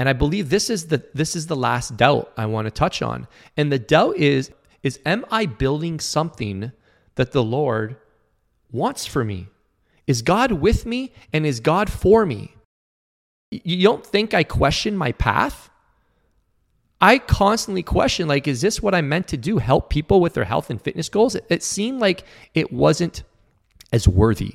And I believe this is the this is the last doubt I want to touch on. And the doubt is is am I building something that the Lord wants for me? Is God with me and is God for me? You don't think I question my path? I constantly question like is this what I'm meant to do? Help people with their health and fitness goals? It, it seemed like it wasn't as worthy.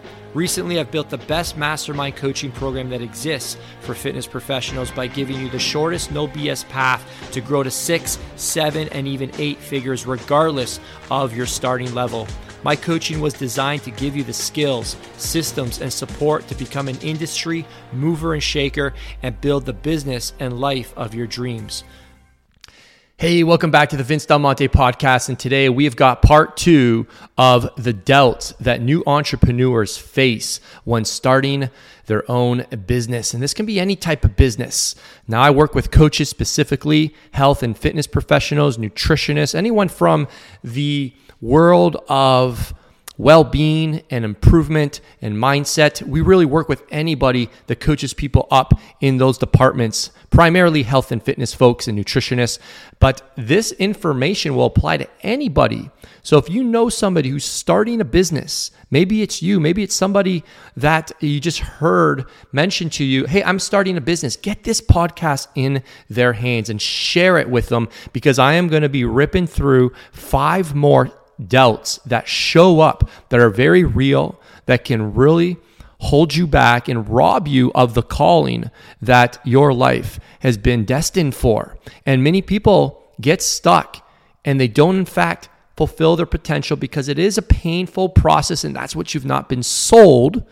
Recently, I've built the best mastermind coaching program that exists for fitness professionals by giving you the shortest, no BS path to grow to six, seven, and even eight figures, regardless of your starting level. My coaching was designed to give you the skills, systems, and support to become an industry mover and shaker and build the business and life of your dreams. Hey, welcome back to the Vince Del Monte podcast. And today we have got part two of the doubts that new entrepreneurs face when starting their own business. And this can be any type of business. Now, I work with coaches specifically, health and fitness professionals, nutritionists, anyone from the world of well being and improvement and mindset. We really work with anybody that coaches people up in those departments, primarily health and fitness folks and nutritionists. But this information will apply to anybody. So if you know somebody who's starting a business, maybe it's you, maybe it's somebody that you just heard mentioned to you, hey, I'm starting a business, get this podcast in their hands and share it with them because I am going to be ripping through five more doubts that show up that are very real, that can really hold you back and rob you of the calling that your life has been destined for. And many people get stuck and they don't, in fact, fulfill their potential because it is a painful process and that's what you've not been sold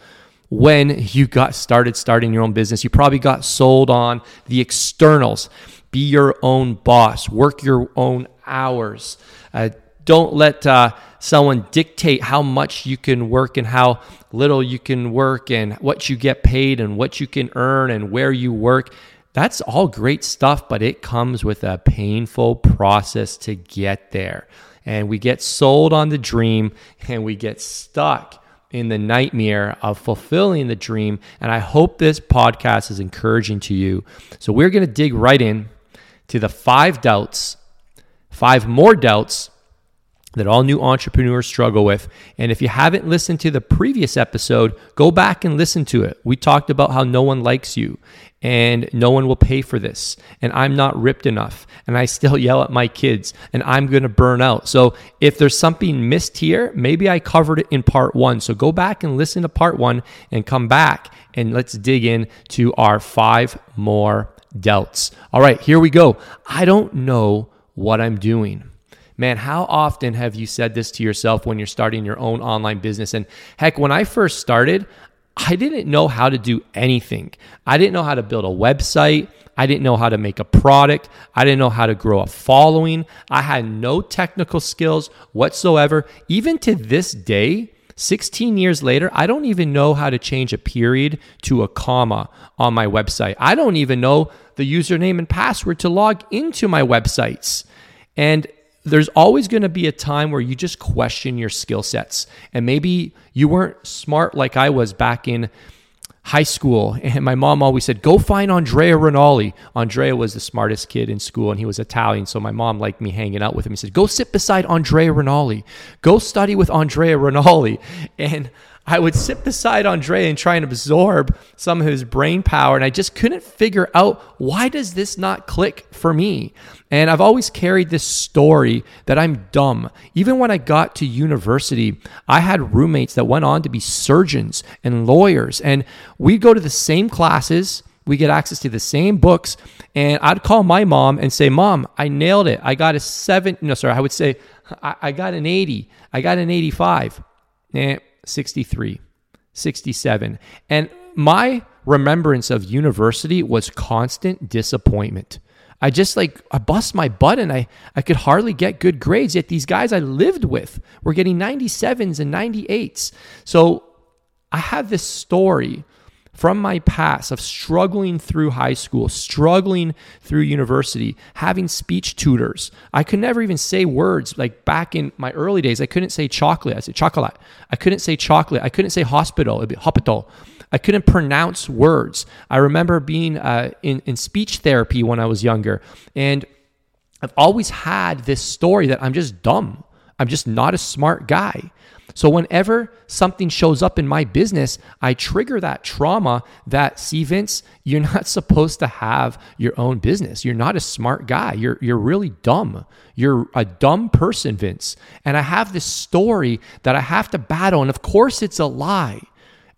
when you got started starting your own business. You probably got sold on the externals. Be your own boss, work your own hours. Uh, don't let uh, someone dictate how much you can work and how little you can work and what you get paid and what you can earn and where you work. That's all great stuff, but it comes with a painful process to get there. And we get sold on the dream and we get stuck in the nightmare of fulfilling the dream. And I hope this podcast is encouraging to you. So we're going to dig right in to the five doubts, five more doubts that all new entrepreneurs struggle with. And if you haven't listened to the previous episode, go back and listen to it. We talked about how no one likes you and no one will pay for this. And I'm not ripped enough. And I still yell at my kids and I'm going to burn out. So if there's something missed here, maybe I covered it in part one. So go back and listen to part one and come back and let's dig in to our five more doubts. All right, here we go. I don't know what I'm doing. Man, how often have you said this to yourself when you're starting your own online business? And heck, when I first started, I didn't know how to do anything. I didn't know how to build a website. I didn't know how to make a product. I didn't know how to grow a following. I had no technical skills whatsoever. Even to this day, 16 years later, I don't even know how to change a period to a comma on my website. I don't even know the username and password to log into my websites. And there's always going to be a time where you just question your skill sets. And maybe you weren't smart like I was back in high school. And my mom always said, Go find Andrea Rinaldi. Andrea was the smartest kid in school and he was Italian. So my mom liked me hanging out with him. He said, Go sit beside Andrea Rinaldi. Go study with Andrea Rinaldi. And I would sit beside Andre and try and absorb some of his brain power. And I just couldn't figure out why does this not click for me? And I've always carried this story that I'm dumb. Even when I got to university, I had roommates that went on to be surgeons and lawyers. And we'd go to the same classes. We get access to the same books. And I'd call my mom and say, Mom, I nailed it. I got a seven. No, sorry. I would say, I, I got an 80. I got an 85. And 63, 67. And my remembrance of university was constant disappointment. I just like I bust my butt and I I could hardly get good grades. Yet these guys I lived with were getting 97s and 98s. So I have this story from my past of struggling through high school, struggling through university, having speech tutors. I could never even say words like back in my early days. I couldn't say chocolate. I said chocolate. I couldn't say chocolate. I couldn't say hospital. It'd be hospital. I couldn't pronounce words. I remember being uh, in, in speech therapy when I was younger. And I've always had this story that I'm just dumb. I'm just not a smart guy. So whenever something shows up in my business, I trigger that trauma that see Vince, you're not supposed to have your own business. You're not a smart guy. You're you're really dumb. You're a dumb person, Vince. And I have this story that I have to battle and of course it's a lie.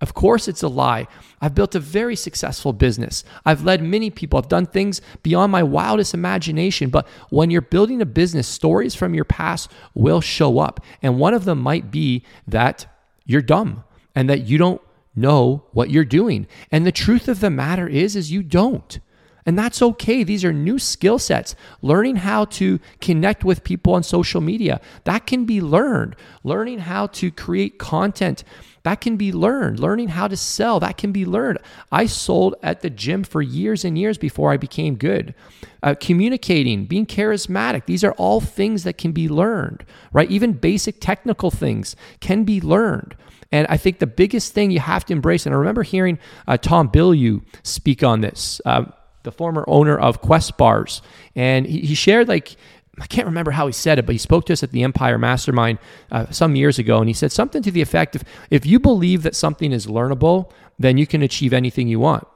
Of course, it's a lie. I've built a very successful business. I've led many people. I've done things beyond my wildest imagination. But when you're building a business, stories from your past will show up. And one of them might be that you're dumb and that you don't know what you're doing. And the truth of the matter is is you don't. And that's okay. These are new skill sets. Learning how to connect with people on social media, that can be learned. Learning how to create content that can be learned. Learning how to sell, that can be learned. I sold at the gym for years and years before I became good. Uh, communicating, being charismatic, these are all things that can be learned, right? Even basic technical things can be learned. And I think the biggest thing you have to embrace, and I remember hearing uh, Tom Bilyeu speak on this, uh, the former owner of Quest Bars, and he, he shared like I can't remember how he said it, but he spoke to us at the Empire Mastermind uh, some years ago, and he said something to the effect of if you believe that something is learnable, then you can achieve anything you want.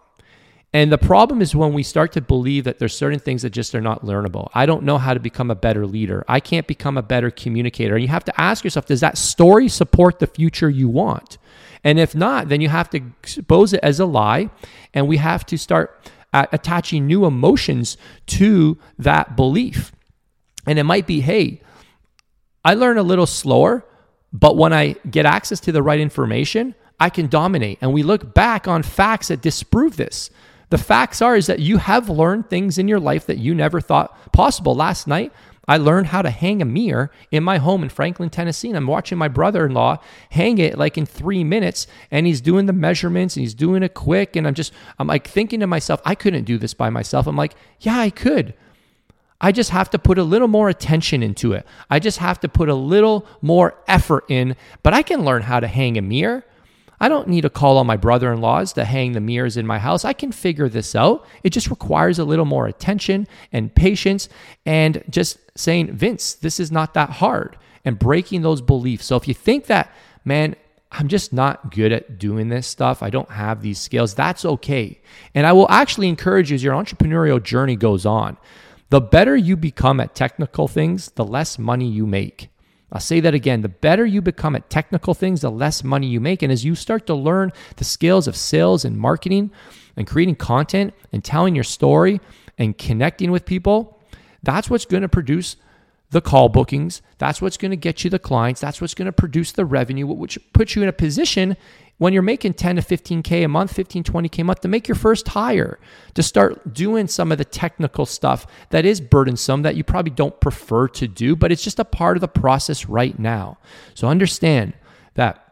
And the problem is when we start to believe that there's certain things that just are not learnable. I don't know how to become a better leader. I can't become a better communicator. And you have to ask yourself, does that story support the future you want? And if not, then you have to expose it as a lie, and we have to start uh, attaching new emotions to that belief. And it might be, hey, I learn a little slower, but when I get access to the right information, I can dominate. And we look back on facts that disprove this. The facts are is that you have learned things in your life that you never thought possible. Last night, I learned how to hang a mirror in my home in Franklin, Tennessee. And I'm watching my brother in law hang it like in three minutes. And he's doing the measurements and he's doing it quick. And I'm just, I'm like thinking to myself, I couldn't do this by myself. I'm like, yeah, I could. I just have to put a little more attention into it. I just have to put a little more effort in, but I can learn how to hang a mirror. I don't need to call on my brother in laws to hang the mirrors in my house. I can figure this out. It just requires a little more attention and patience and just saying, Vince, this is not that hard and breaking those beliefs. So if you think that, man, I'm just not good at doing this stuff. I don't have these skills. That's okay. And I will actually encourage you as your entrepreneurial journey goes on the better you become at technical things, the less money you make. I'll say that again. The better you become at technical things, the less money you make. And as you start to learn the skills of sales and marketing and creating content and telling your story and connecting with people, that's what's going to produce the call bookings. That's what's going to get you the clients. That's what's going to produce the revenue, which puts you in a position when you're making 10 to 15K a month, 15, 20K a month to make your first hire, to start doing some of the technical stuff that is burdensome that you probably don't prefer to do, but it's just a part of the process right now. So understand that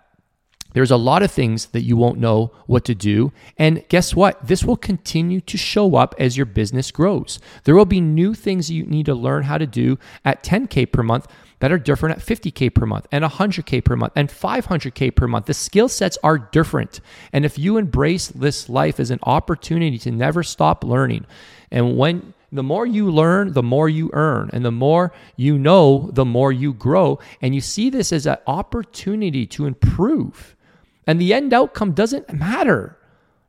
there's a lot of things that you won't know what to do. And guess what? This will continue to show up as your business grows. There will be new things you need to learn how to do at 10K per month that are different at 50K per month and 100K per month and 500K per month. The skill sets are different. And if you embrace this life as an opportunity to never stop learning, and when the more you learn, the more you earn. And the more you know, the more you grow. And you see this as an opportunity to improve. And the end outcome doesn't matter,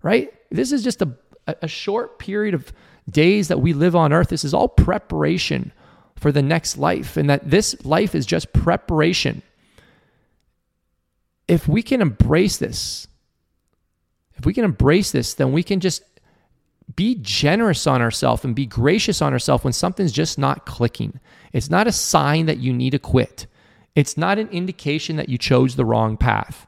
right? This is just a, a short period of days that we live on earth. This is all preparation for the next life and that this life is just preparation. If we can embrace this, if we can embrace this, then we can just be generous on ourselves and be gracious on ourselves when something's just not clicking. It's not a sign that you need to quit. It's not an indication that you chose the wrong path.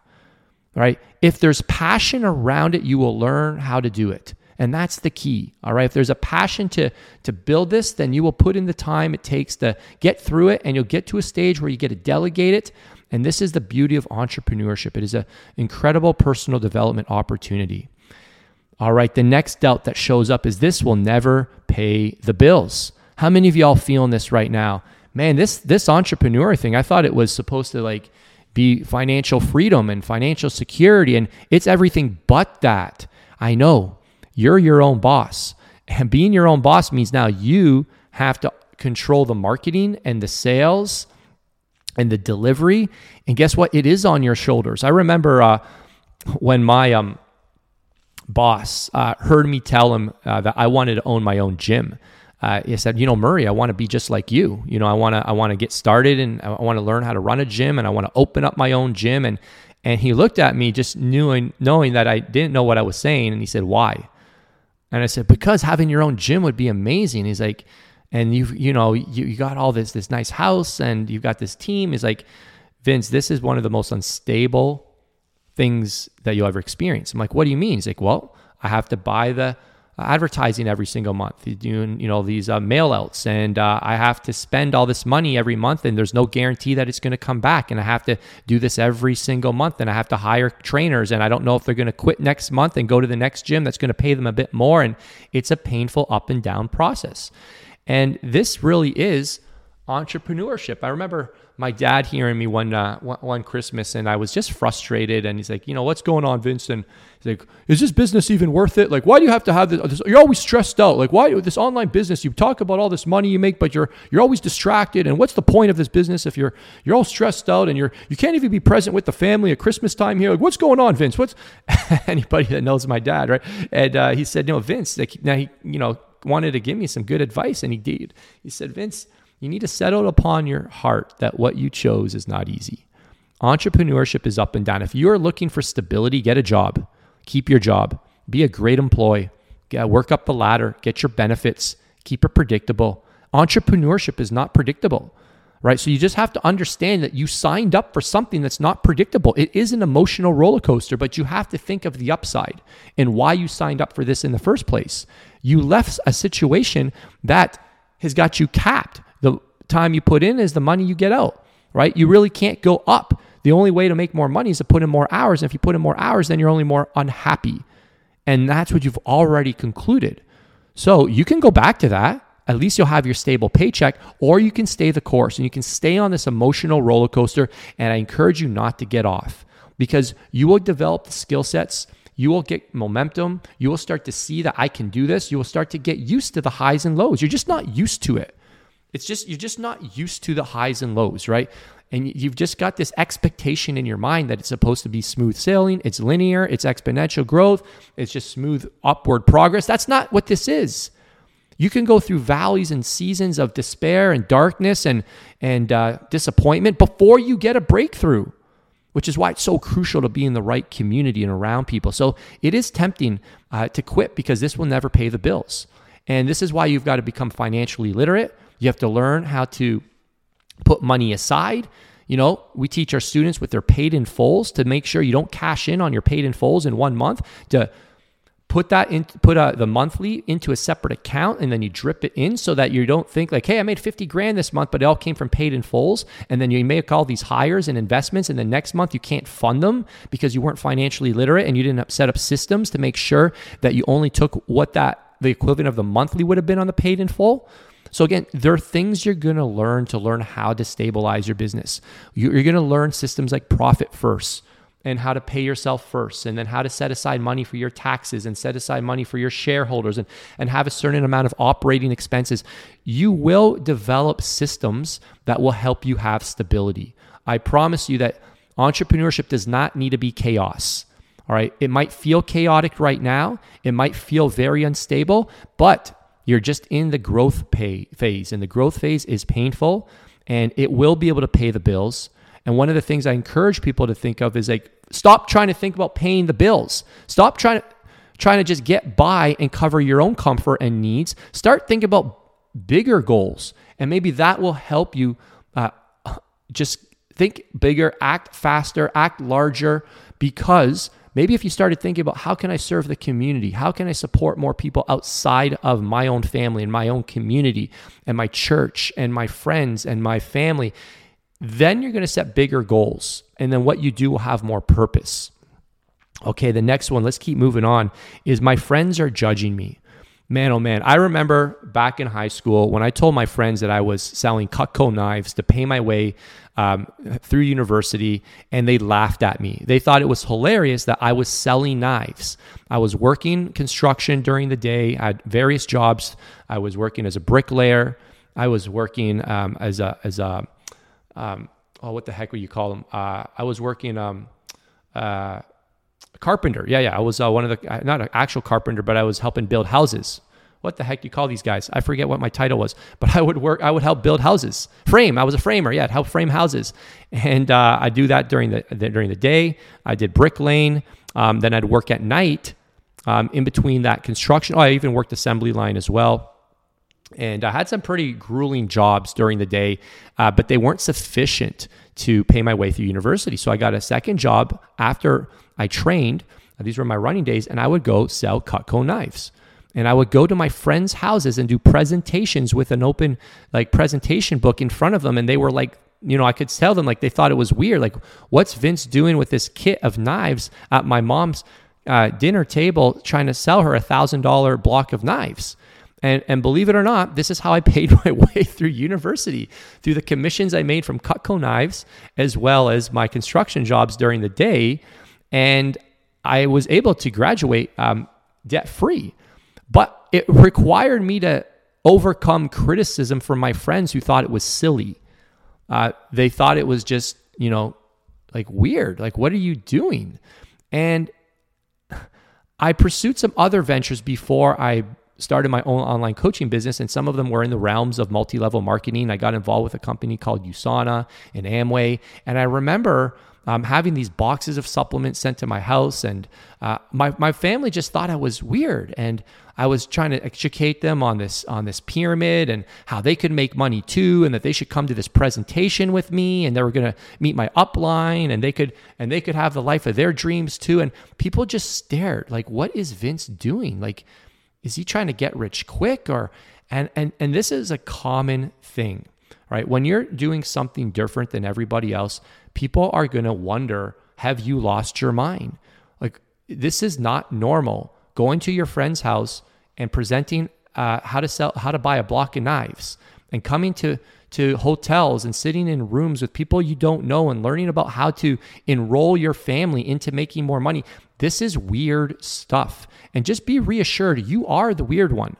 Right? If there's passion around it, you will learn how to do it. And that's the key. All right. If there's a passion to to build this, then you will put in the time it takes to get through it and you'll get to a stage where you get to delegate it. And this is the beauty of entrepreneurship. It is an incredible personal development opportunity. All right, the next doubt that shows up is this will never pay the bills. How many of y'all feeling this right now? Man, this this entrepreneur thing, I thought it was supposed to like be financial freedom and financial security and it's everything but that. I know. You're your own boss. And being your own boss means now you have to control the marketing and the sales and the delivery. And guess what? It is on your shoulders. I remember uh, when my um, boss uh, heard me tell him uh, that I wanted to own my own gym. Uh, he said, "You know, Murray, I want to be just like you. You know, I want to I want to get started and I want to learn how to run a gym and I want to open up my own gym." And and he looked at me just knowing knowing that I didn't know what I was saying, and he said, "Why?" And I said, "Because having your own gym would be amazing." He's like, "And you you know you, you got all this this nice house and you've got this team." He's like, "Vince, this is one of the most unstable things that you'll ever experience." I'm like, "What do you mean?" He's like, "Well, I have to buy the." Advertising every single month, doing you know these uh, mail outs, and uh, I have to spend all this money every month, and there's no guarantee that it's going to come back, and I have to do this every single month, and I have to hire trainers, and I don't know if they're going to quit next month and go to the next gym that's going to pay them a bit more, and it's a painful up and down process, and this really is entrepreneurship. I remember my dad hearing me one, uh, one Christmas, and I was just frustrated. And he's like, "You know what's going on, Vincent?" He's like, "Is this business even worth it? Like, why do you have to have this? You're always stressed out. Like, why this online business? You talk about all this money you make, but you're you're always distracted. And what's the point of this business if you're you're all stressed out and you're you can't even be present with the family at Christmas time here? Like, what's going on, Vince? What's anybody that knows my dad, right? And uh, he said, "No, Vince." Like, now he you know wanted to give me some good advice, and he did. He said, "Vince." You need to settle upon your heart that what you chose is not easy. Entrepreneurship is up and down. If you're looking for stability, get a job. Keep your job. Be a great employee. Work up the ladder. Get your benefits. Keep it predictable. Entrepreneurship is not predictable, right? So you just have to understand that you signed up for something that's not predictable. It is an emotional roller coaster, but you have to think of the upside and why you signed up for this in the first place. You left a situation that has got you capped time you put in is the money you get out, right? You really can't go up. The only way to make more money is to put in more hours. And if you put in more hours, then you're only more unhappy. And that's what you've already concluded. So you can go back to that. At least you'll have your stable paycheck, or you can stay the course and you can stay on this emotional roller coaster. And I encourage you not to get off because you will develop the skill sets. You will get momentum. You will start to see that I can do this. You will start to get used to the highs and lows. You're just not used to it. It's just, you're just not used to the highs and lows, right? And you've just got this expectation in your mind that it's supposed to be smooth sailing, it's linear, it's exponential growth, it's just smooth upward progress. That's not what this is. You can go through valleys and seasons of despair and darkness and, and uh, disappointment before you get a breakthrough, which is why it's so crucial to be in the right community and around people. So it is tempting uh, to quit because this will never pay the bills. And this is why you've got to become financially literate you have to learn how to put money aside. You know, we teach our students with their paid in fulls to make sure you don't cash in on your paid in fulls in one month to put that in put a, the monthly into a separate account and then you drip it in so that you don't think like hey i made 50 grand this month but it all came from paid in fulls and then you make all these hires and investments and the next month you can't fund them because you weren't financially literate and you didn't set up systems to make sure that you only took what that the equivalent of the monthly would have been on the paid in full so, again, there are things you're going to learn to learn how to stabilize your business. You're going to learn systems like profit first and how to pay yourself first, and then how to set aside money for your taxes and set aside money for your shareholders and, and have a certain amount of operating expenses. You will develop systems that will help you have stability. I promise you that entrepreneurship does not need to be chaos. All right. It might feel chaotic right now. It might feel very unstable, but you're just in the growth pay phase, and the growth phase is painful and it will be able to pay the bills. And one of the things I encourage people to think of is like stop trying to think about paying the bills. Stop trying to trying to just get by and cover your own comfort and needs. Start thinking about bigger goals, and maybe that will help you uh, just think bigger, act faster, act larger, because maybe if you started thinking about how can I serve the community? How can I support more people outside of my own family and my own community and my church and my friends and my family? Then you're going to set bigger goals. And then what you do will have more purpose. Okay, the next one, let's keep moving on, is my friends are judging me. Man, oh man, I remember back in high school when I told my friends that I was selling Cutco knives to pay my way um, through university, and they laughed at me. They thought it was hilarious that I was selling knives. I was working construction during the day, had various jobs. I was working as a bricklayer, I was working um, as a, as a, um, oh, what the heck would you call them? Uh, I was working, um, carpenter. Yeah, yeah. I was uh, one of the, uh, not an actual carpenter, but I was helping build houses. What the heck do you call these guys? I forget what my title was, but I would work, I would help build houses. Frame, I was a framer. Yeah, I'd help frame houses. And uh, I do that during the, the, during the day. I did brick lane. Um, then I'd work at night um, in between that construction. Oh, I even worked assembly line as well. And I had some pretty grueling jobs during the day, uh, but they weren't sufficient to pay my way through university. So I got a second job after I trained. These were my running days, and I would go sell Cutco knives. And I would go to my friends' houses and do presentations with an open like presentation book in front of them. And they were like, you know, I could tell them like they thought it was weird. Like, what's Vince doing with this kit of knives at my mom's uh, dinner table trying to sell her a thousand dollar block of knives? And, and believe it or not, this is how I paid my way through university through the commissions I made from Cutco knives, as well as my construction jobs during the day. And I was able to graduate um, debt free. But it required me to overcome criticism from my friends who thought it was silly. Uh, they thought it was just, you know, like weird. Like, what are you doing? And I pursued some other ventures before I started my own online coaching business, and some of them were in the realms of multi level marketing. I got involved with a company called USANA and Amway. And I remember um, having these boxes of supplements sent to my house, and uh, my, my family just thought I was weird. And I was trying to educate them on this on this pyramid and how they could make money too, and that they should come to this presentation with me, and they were going to meet my upline, and they could and they could have the life of their dreams too. And people just stared like, "What is Vince doing? Like, is he trying to get rich quick?" Or and and and this is a common thing, right? When you're doing something different than everybody else, people are going to wonder, "Have you lost your mind?" Like this is not normal going to your friend's house and presenting uh, how to sell, how to buy a block of knives, and coming to to hotels and sitting in rooms with people you don't know and learning about how to enroll your family into making more money. This is weird stuff. And just be reassured you are the weird one.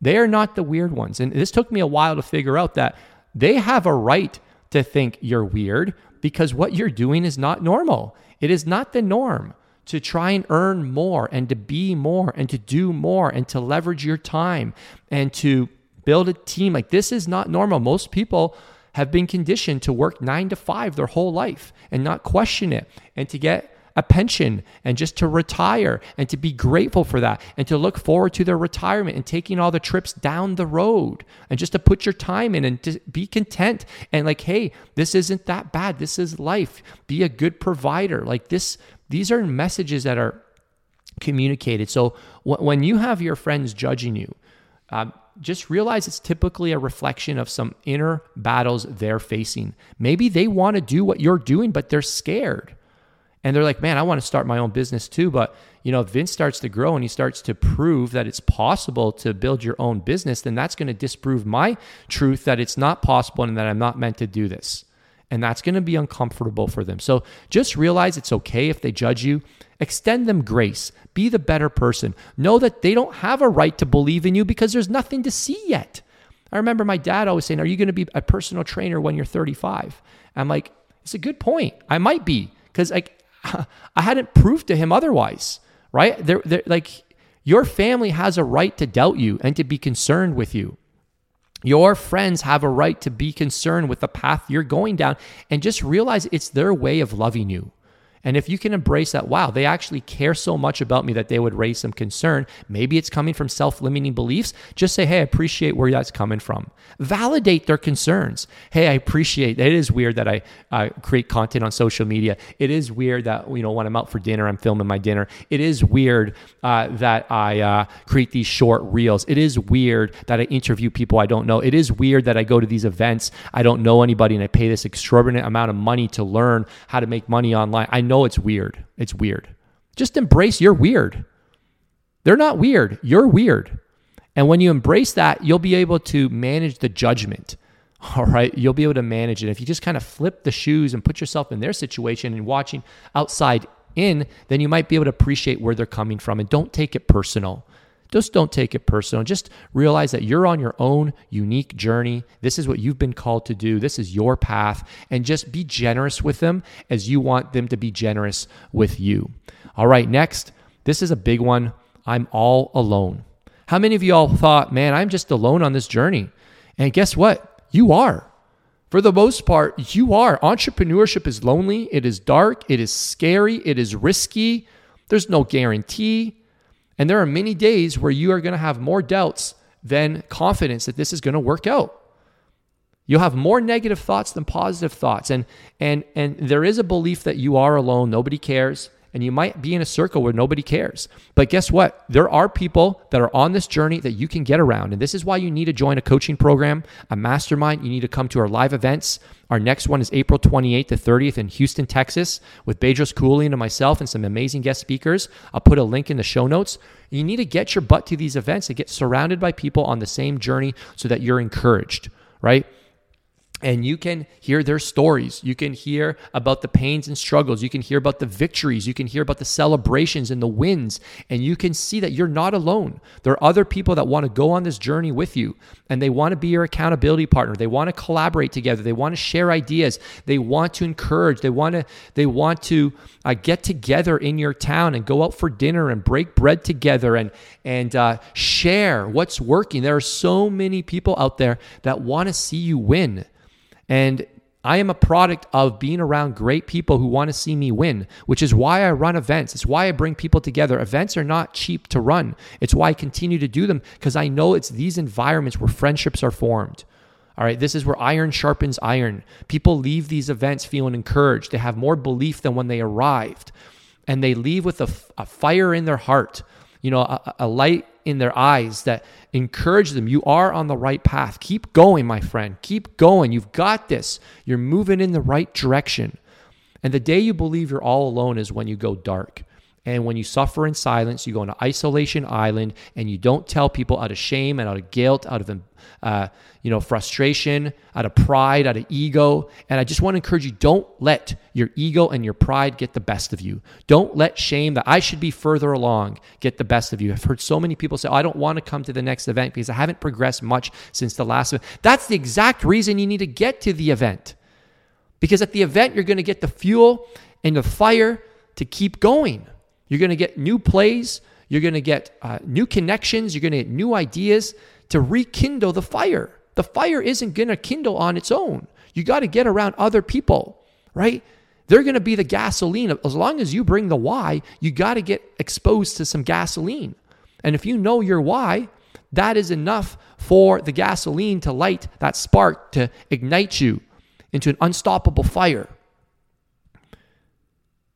They are not the weird ones. And this took me a while to figure out that they have a right to think you're weird because what you're doing is not normal. It is not the norm to try and earn more and to be more and to do more and to leverage your time and to build a team. Like this is not normal. Most people have been conditioned to work nine to five their whole life and not question it and to get a pension and just to retire and to be grateful for that and to look forward to their retirement and taking all the trips down the road and just to put your time in and to be content and like hey this isn't that bad this is life be a good provider like this these are messages that are communicated. So when you have your friends judging you, um, just realize it's typically a reflection of some inner battles they're facing. Maybe they want to do what you're doing, but they're scared. And they're like, man, I want to start my own business too. But, you know, if Vince starts to grow and he starts to prove that it's possible to build your own business, then that's going to disprove my truth that it's not possible and that I'm not meant to do this and that's going to be uncomfortable for them. So just realize it's okay if they judge you. Extend them grace. Be the better person. Know that they don't have a right to believe in you because there's nothing to see yet. I remember my dad always saying, Are you going to be a personal trainer when you're 35? I'm like, It's a good point. I might be because like I hadn't proved to him otherwise, right? They're, they're, like your family has a right to doubt you and to be concerned with you. Your friends have a right to be concerned with the path you're going down and just realize it's their way of loving you. And if you can embrace that, wow, they actually care so much about me that they would raise some concern. Maybe it's coming from self limiting beliefs. Just say, hey, I appreciate where that's coming from. Validate their concerns. Hey, I appreciate it is weird that I uh, create content on social media. It is weird that, you know, when I'm out for dinner, I'm filming my dinner. It is weird uh, that I uh, create these short reels. It is weird that I interview people I don't know. It is weird that I go to these events, I don't know anybody, and I pay this extraordinary amount of money to learn how to make money online. I know it's weird. It's weird. Just embrace you're weird. They're not weird. You're weird. And when you embrace that, you'll be able to manage the judgment. All right. You'll be able to manage it. If you just kind of flip the shoes and put yourself in their situation and watching outside in, then you might be able to appreciate where they're coming from and don't take it personal. Just don't take it personal. Just realize that you're on your own unique journey. This is what you've been called to do. This is your path. And just be generous with them as you want them to be generous with you. All right, next, this is a big one. I'm all alone. How many of you all thought, man, I'm just alone on this journey? And guess what? You are. For the most part, you are. Entrepreneurship is lonely, it is dark, it is scary, it is risky. There's no guarantee. And there are many days where you are going to have more doubts than confidence that this is going to work out. You'll have more negative thoughts than positive thoughts. And and and there is a belief that you are alone, nobody cares and you might be in a circle where nobody cares. But guess what? There are people that are on this journey that you can get around. And this is why you need to join a coaching program, a mastermind. You need to come to our live events. Our next one is April 28th to 30th in Houston, Texas, with Bedros Keuilian and myself and some amazing guest speakers. I'll put a link in the show notes. You need to get your butt to these events and get surrounded by people on the same journey so that you're encouraged, right? And you can hear their stories. You can hear about the pains and struggles. You can hear about the victories. You can hear about the celebrations and the wins. And you can see that you're not alone. There are other people that want to go on this journey with you and they want to be your accountability partner. They want to collaborate together. They want to share ideas. They want to encourage. They want to, they want to uh, get together in your town and go out for dinner and break bread together and, and uh, share what's working. There are so many people out there that want to see you win. And I am a product of being around great people who want to see me win, which is why I run events. It's why I bring people together. Events are not cheap to run. It's why I continue to do them because I know it's these environments where friendships are formed. All right, this is where iron sharpens iron. People leave these events feeling encouraged. They have more belief than when they arrived. And they leave with a, a fire in their heart, you know, a, a light in their eyes that encourage them. You are on the right path. Keep going, my friend. Keep going. You've got this. You're moving in the right direction. And the day you believe you're all alone is when you go dark. And when you suffer in silence, you go an isolation island and you don't tell people out of shame and out of guilt, out of uh, you know frustration, out of pride, out of ego. And I just want to encourage you: don't let your ego and your pride get the best of you. Don't let shame that I should be further along get the best of you. I've heard so many people say, oh, "I don't want to come to the next event because I haven't progressed much since the last event." That's the exact reason you need to get to the event, because at the event you're going to get the fuel and the fire to keep going. You're going to get new plays. You're going to get uh, new connections. You're going to get new ideas to rekindle the fire. The fire isn't going to kindle on its own. You got to get around other people, right? They're going to be the gasoline. As long as you bring the why, you got to get exposed to some gasoline. And if you know your why, that is enough for the gasoline to light that spark to ignite you into an unstoppable fire.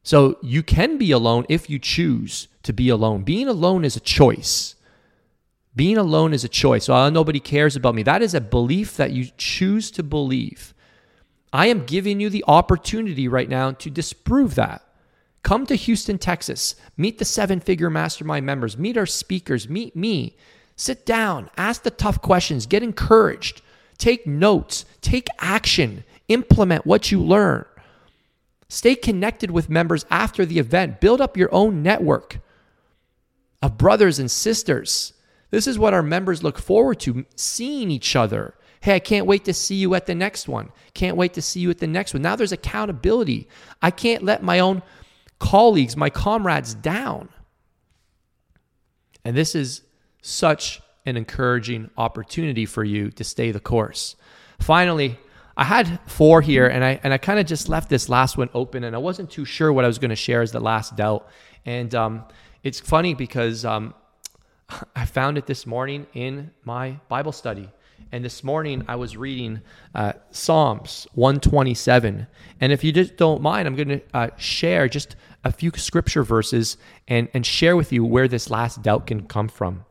So you can be alone if you choose to be alone. Being alone is a choice. Being alone is a choice. Well, uh, nobody cares about me. That is a belief that you choose to believe. I am giving you the opportunity right now to disprove that. Come to Houston, Texas. Meet the seven figure mastermind members. Meet our speakers. Meet me. Sit down. Ask the tough questions. Get encouraged. Take notes. Take action. Implement what you learn. Stay connected with members after the event. Build up your own network of brothers and sisters. This is what our members look forward to seeing each other. Hey, I can't wait to see you at the next one. Can't wait to see you at the next one. Now there's accountability. I can't let my own colleagues, my comrades down. And this is such an encouraging opportunity for you to stay the course. Finally, I had four here, and I and I kind of just left this last one open, and I wasn't too sure what I was going to share as the last doubt. And um, it's funny because um, I found it this morning in my Bible study. And this morning I was reading uh, Psalms 127. And if you just don't mind, I'm going to uh, share just a few scripture verses and, and share with you where this last doubt can come from.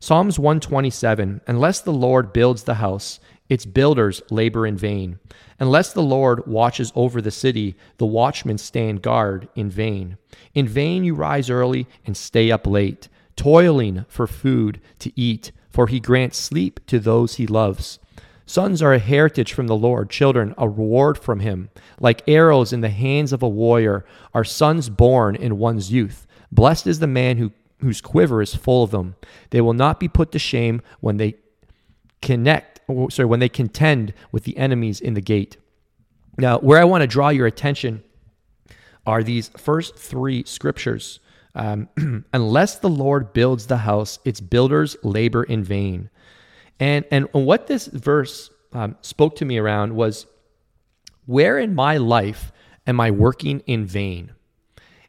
Psalms 127 Unless the Lord builds the house, its builders labor in vain. Unless the Lord watches over the city, the watchmen stand guard in vain. In vain you rise early and stay up late, toiling for food to eat, for he grants sleep to those he loves. Sons are a heritage from the Lord, children a reward from him. Like arrows in the hands of a warrior are sons born in one's youth. Blessed is the man who, whose quiver is full of them. They will not be put to shame when they connect, sorry, when they contend with the enemies in the gate. Now, where I want to draw your attention are these first three scriptures. Um, Unless the Lord builds the house, its builders labor in vain. And, and what this verse um, spoke to me around was where in my life am I working in vain?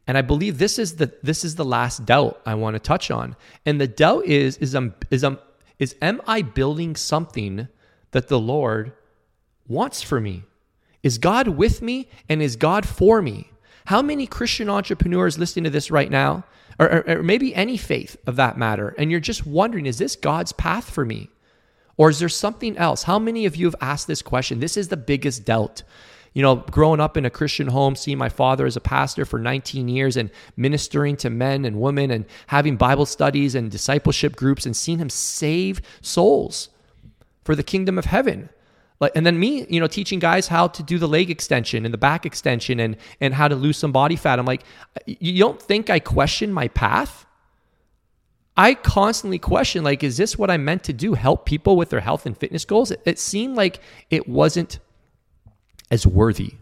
And I believe this is the this is the last doubt I want to touch on. And the doubt is is um is um is am I building something that the Lord wants for me? Is God with me and is God for me? How many Christian entrepreneurs listening to this right now, or, or, or maybe any faith of that matter, and you're just wondering, is this God's path for me? Or is there something else? How many of you have asked this question? This is the biggest doubt. You know, growing up in a Christian home, seeing my father as a pastor for 19 years and ministering to men and women and having Bible studies and discipleship groups and seeing him save souls for the kingdom of heaven. Like, and then me, you know, teaching guys how to do the leg extension and the back extension and and how to lose some body fat. I'm like, you don't think I question my path? I constantly question, like, is this what I'm meant to do? Help people with their health and fitness goals? It, it seemed like it wasn't as worthy.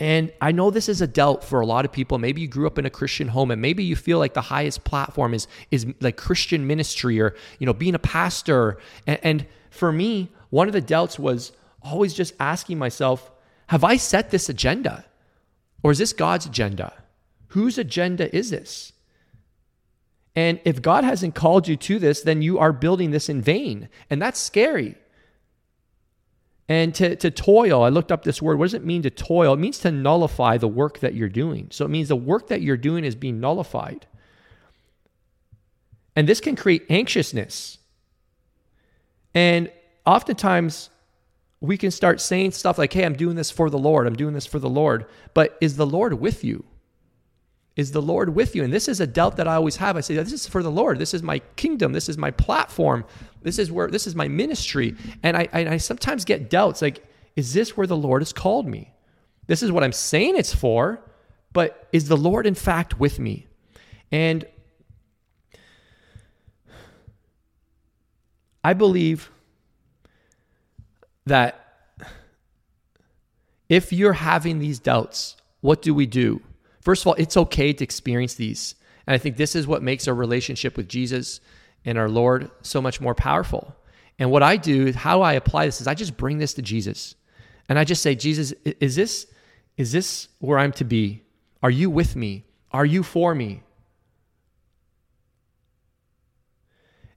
And I know this is a doubt for a lot of people. Maybe you grew up in a Christian home and maybe you feel like the highest platform is is like Christian ministry or, you know, being a pastor. And, and for me, one of the doubts was always just asking myself, have I set this agenda? Or is this God's agenda? Whose agenda is this? And if God hasn't called you to this, then you are building this in vain. And that's scary. And to, to toil, I looked up this word. What does it mean to toil? It means to nullify the work that you're doing. So it means the work that you're doing is being nullified. And this can create anxiousness. And oftentimes we can start saying stuff like, hey, I'm doing this for the Lord. I'm doing this for the Lord. But is the Lord with you? Is the Lord with you? And this is a doubt that I always have. I say, this is for the Lord. This is my kingdom. This is my platform. This is where this is my ministry. And I, I, I sometimes get doubts like, is this where the Lord has called me? This is what I'm saying it's for, but is the Lord in fact with me? And I believe that if you're having these doubts, what do we do? First of all, it's okay to experience these. And I think this is what makes our relationship with Jesus and our Lord so much more powerful. And what I do, how I apply this is I just bring this to Jesus. And I just say, Jesus, is this is this where I'm to be? Are you with me? Are you for me?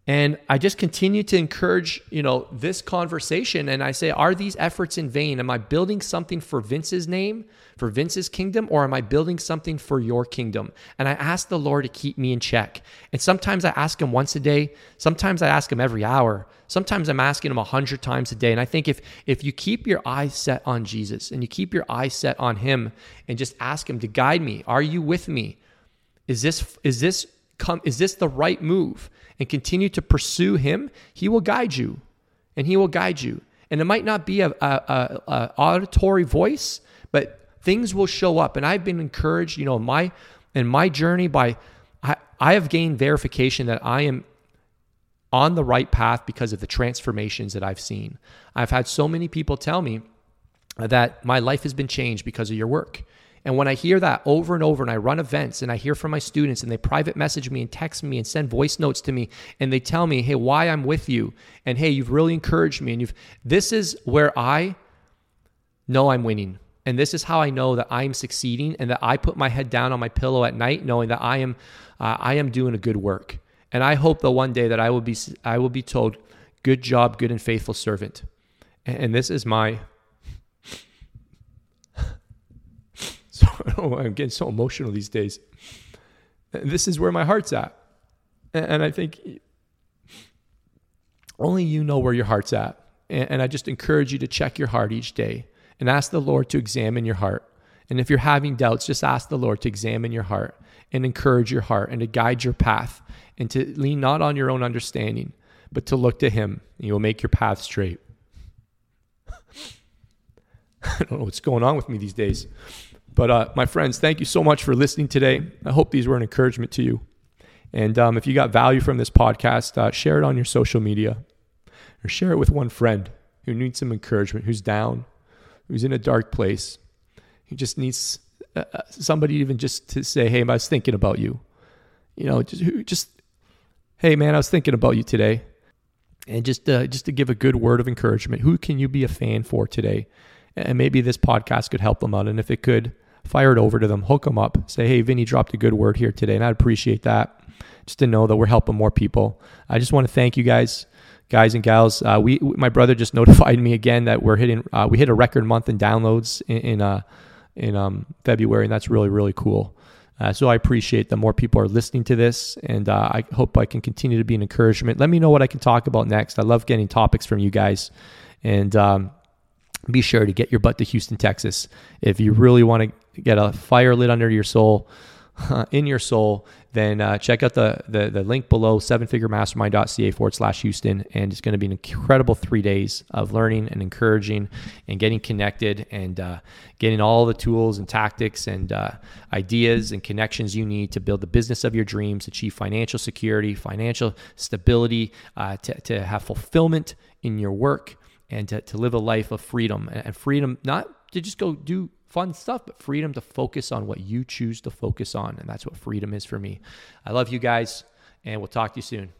And I just continue to encourage, you know, this conversation. And I say, are these efforts in vain? Am I building something for Vince's name, for Vince's kingdom, or am I building something for your kingdom? And I ask the Lord to keep me in check. And sometimes I ask him once a day. Sometimes I ask him every hour. Sometimes I'm asking him a hundred times a day. And I think if if you keep your eyes set on Jesus and you keep your eyes set on him and just ask him to guide me, are you with me? Is this is this come is this the right move? And continue to pursue Him, He will guide you, and He will guide you. And it might not be a, a, a, auditory voice, but things will show up. And I've been encouraged, you know, in my in my journey by I, I have gained verification that I am on the right path because of the transformations that I've seen. I've had so many people tell me that my life has been changed because of your work. And when I hear that over and over, and I run events and I hear from my students and they private message me and text me and send voice notes to me and they tell me, hey, why I'm with you. And hey, you've really encouraged me. And you've, this is where I know I'm winning. And this is how I know that I'm succeeding and that I put my head down on my pillow at night knowing that I am uh, I am doing a good work. And I hope that one day that I will be I will be told, "Good job, good and faithful servant." And, and this is my oh, I'm getting so emotional these days. This is where my heart's at. And, I think only you know where your heart's at. And, and I just encourage you to check your heart each day and ask the Lord to examine your heart. And if you're having doubts, just ask the Lord to examine your heart and encourage your heart and to guide your path and to lean not on your own understanding, but to look to Him. And He will make your path straight. I don't know what's going on with me these days. But uh, my friends, thank you so much for listening today. I hope these were an encouragement to you. And um, if you got value from this podcast, uh, share it on your social media or share it with one friend who needs some encouragement, who's down, who's in a dark place, who just needs uh, uh somebody even just to say, "Hey, I was thinking about you." You know, just just hey, man, I was thinking about you today, and just uh, just to give a good word of encouragement. Who can you be a fan for today? And maybe this podcast could help them out. And if it could, fire it over to them, hook them up, say, "Hey, Vinny dropped a good word here today," and I'd appreciate that. Just to know that we're helping more people. I just want to thank you guys guys and gals. Uh, we, my brother just notified me again that we're hitting, uh, we hit a record month in downloads in, in, uh, in um, February, and that's really, really cool. Uh, so I appreciate the more people are listening to this, and uh, I hope I can continue to be an encouragement. Let me know what I can talk about next. I love getting topics from you guys, and um, be sure to get your butt to Houston, Texas. If you really want to get a fire lit under your soul, in your soul, then uh, check out the, the, the link below, sevenfiguremastermind.ca forward slash Houston. And it's going to be an incredible three days of learning and encouraging and getting connected and uh, getting all the tools and tactics and uh, ideas and connections you need to build the business of your dreams, achieve financial security, financial stability, uh, to, to have fulfillment in your work, and to, to live a life of freedom. And freedom, not to just go do fun stuff, but freedom to focus on what you choose to focus on. And that's what freedom is for me. I love you guys, and we'll talk to you soon.